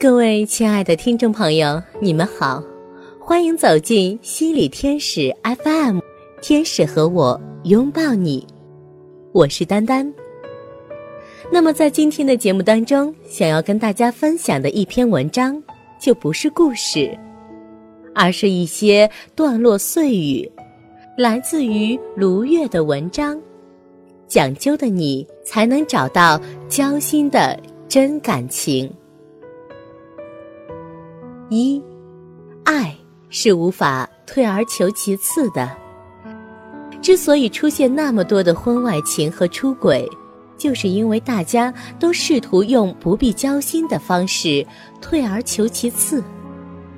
各位亲爱的听众朋友，你们好，欢迎走进心理天使 FM，天使和我拥抱你，我是丹丹。那么在今天的节目当中，想要跟大家分享的一篇文章，就不是故事，而是一些段落碎语，来自于卢月的文章，讲究的你才能找到交心的真感情。一，爱是无法退而求其次的。之所以出现那么多的婚外情和出轨，就是因为大家都试图用不必交心的方式退而求其次，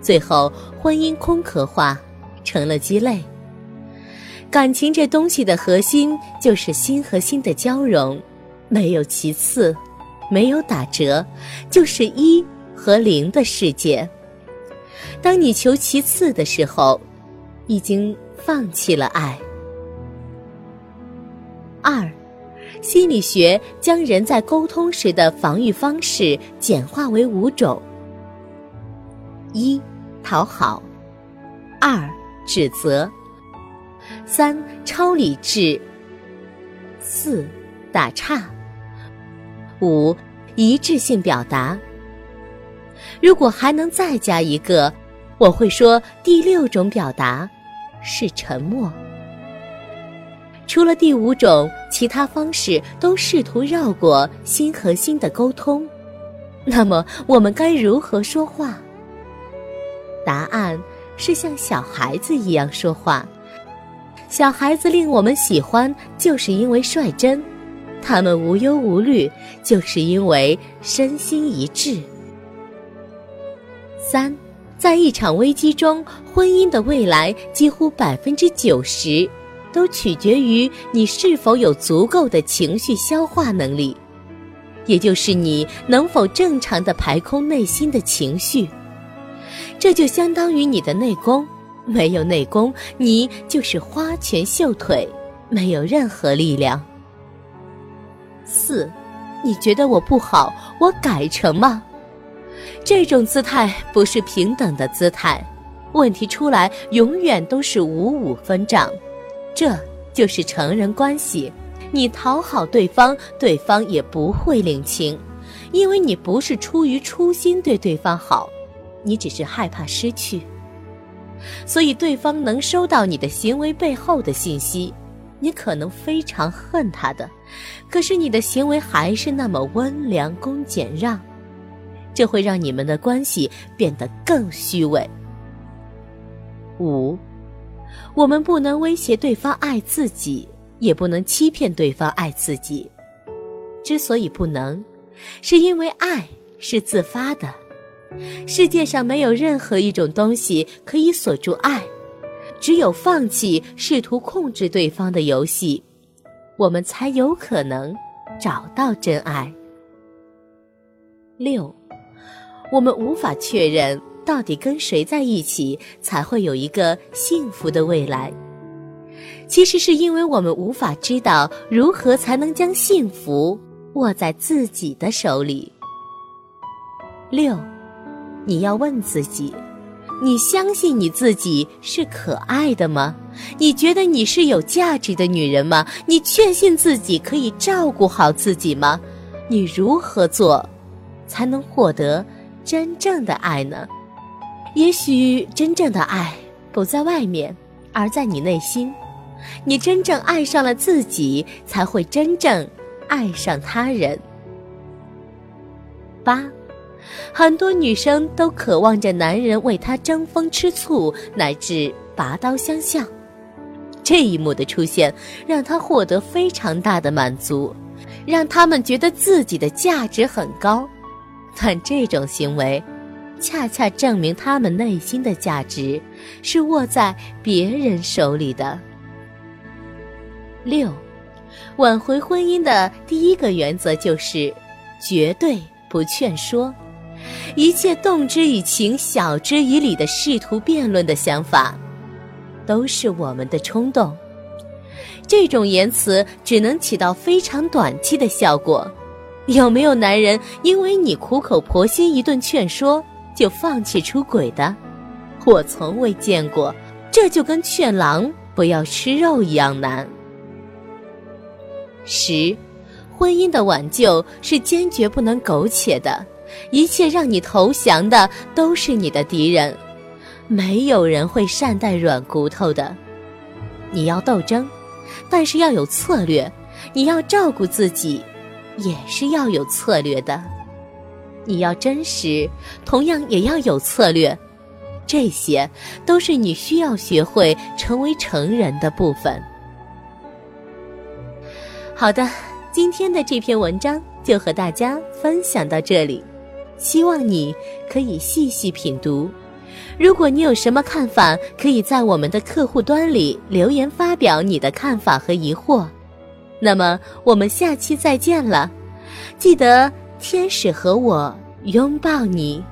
最后婚姻空壳化，成了鸡肋。感情这东西的核心就是心和心的交融，没有其次，没有打折，就是一和零的世界。当你求其次的时候，已经放弃了爱。二，心理学将人在沟通时的防御方式简化为五种：一、讨好；二、指责；三、超理智；四、打岔；五、一致性表达。如果还能再加一个，我会说第六种表达是沉默。除了第五种，其他方式都试图绕过心和心的沟通。那么，我们该如何说话？答案是像小孩子一样说话。小孩子令我们喜欢，就是因为率真；他们无忧无虑，就是因为身心一致。三，在一场危机中，婚姻的未来几乎百分之九十，都取决于你是否有足够的情绪消化能力，也就是你能否正常的排空内心的情绪。这就相当于你的内功，没有内功，你就是花拳绣腿，没有任何力量。四，你觉得我不好，我改成吗？这种姿态不是平等的姿态，问题出来永远都是五五分账，这就是成人关系。你讨好对方，对方也不会领情，因为你不是出于初心对对方好，你只是害怕失去。所以对方能收到你的行为背后的信息，你可能非常恨他的，可是你的行为还是那么温良恭俭让。这会让你们的关系变得更虚伪。五，我们不能威胁对方爱自己，也不能欺骗对方爱自己。之所以不能，是因为爱是自发的。世界上没有任何一种东西可以锁住爱，只有放弃试图控制对方的游戏，我们才有可能找到真爱。六。我们无法确认到底跟谁在一起才会有一个幸福的未来。其实是因为我们无法知道如何才能将幸福握在自己的手里。六，你要问自己：你相信你自己是可爱的吗？你觉得你是有价值的女人吗？你确信自己可以照顾好自己吗？你如何做才能获得？真正的爱呢？也许真正的爱不在外面，而在你内心。你真正爱上了自己，才会真正爱上他人。八，很多女生都渴望着男人为她争风吃醋，乃至拔刀相向。这一幕的出现，让她获得非常大的满足，让他们觉得自己的价值很高。但这种行为，恰恰证明他们内心的价值是握在别人手里的。六，挽回婚姻的第一个原则就是绝对不劝说，一切动之以情、晓之以理的试图辩论的想法，都是我们的冲动。这种言辞只能起到非常短期的效果。有没有男人因为你苦口婆心一顿劝说就放弃出轨的？我从未见过，这就跟劝狼不要吃肉一样难。十，婚姻的挽救是坚决不能苟且的，一切让你投降的都是你的敌人，没有人会善待软骨头的。你要斗争，但是要有策略；你要照顾自己，也是要有策略的。你要真实，同样也要有策略。这些都是你需要学会成为成人的部分。好的，今天的这篇文章就和大家分享到这里，希望你可以细细品读。如果你有什么看法，可以在我们的客户端里留言发表你的看法和疑惑。那么我们下期再见了，记得天使和我拥抱你。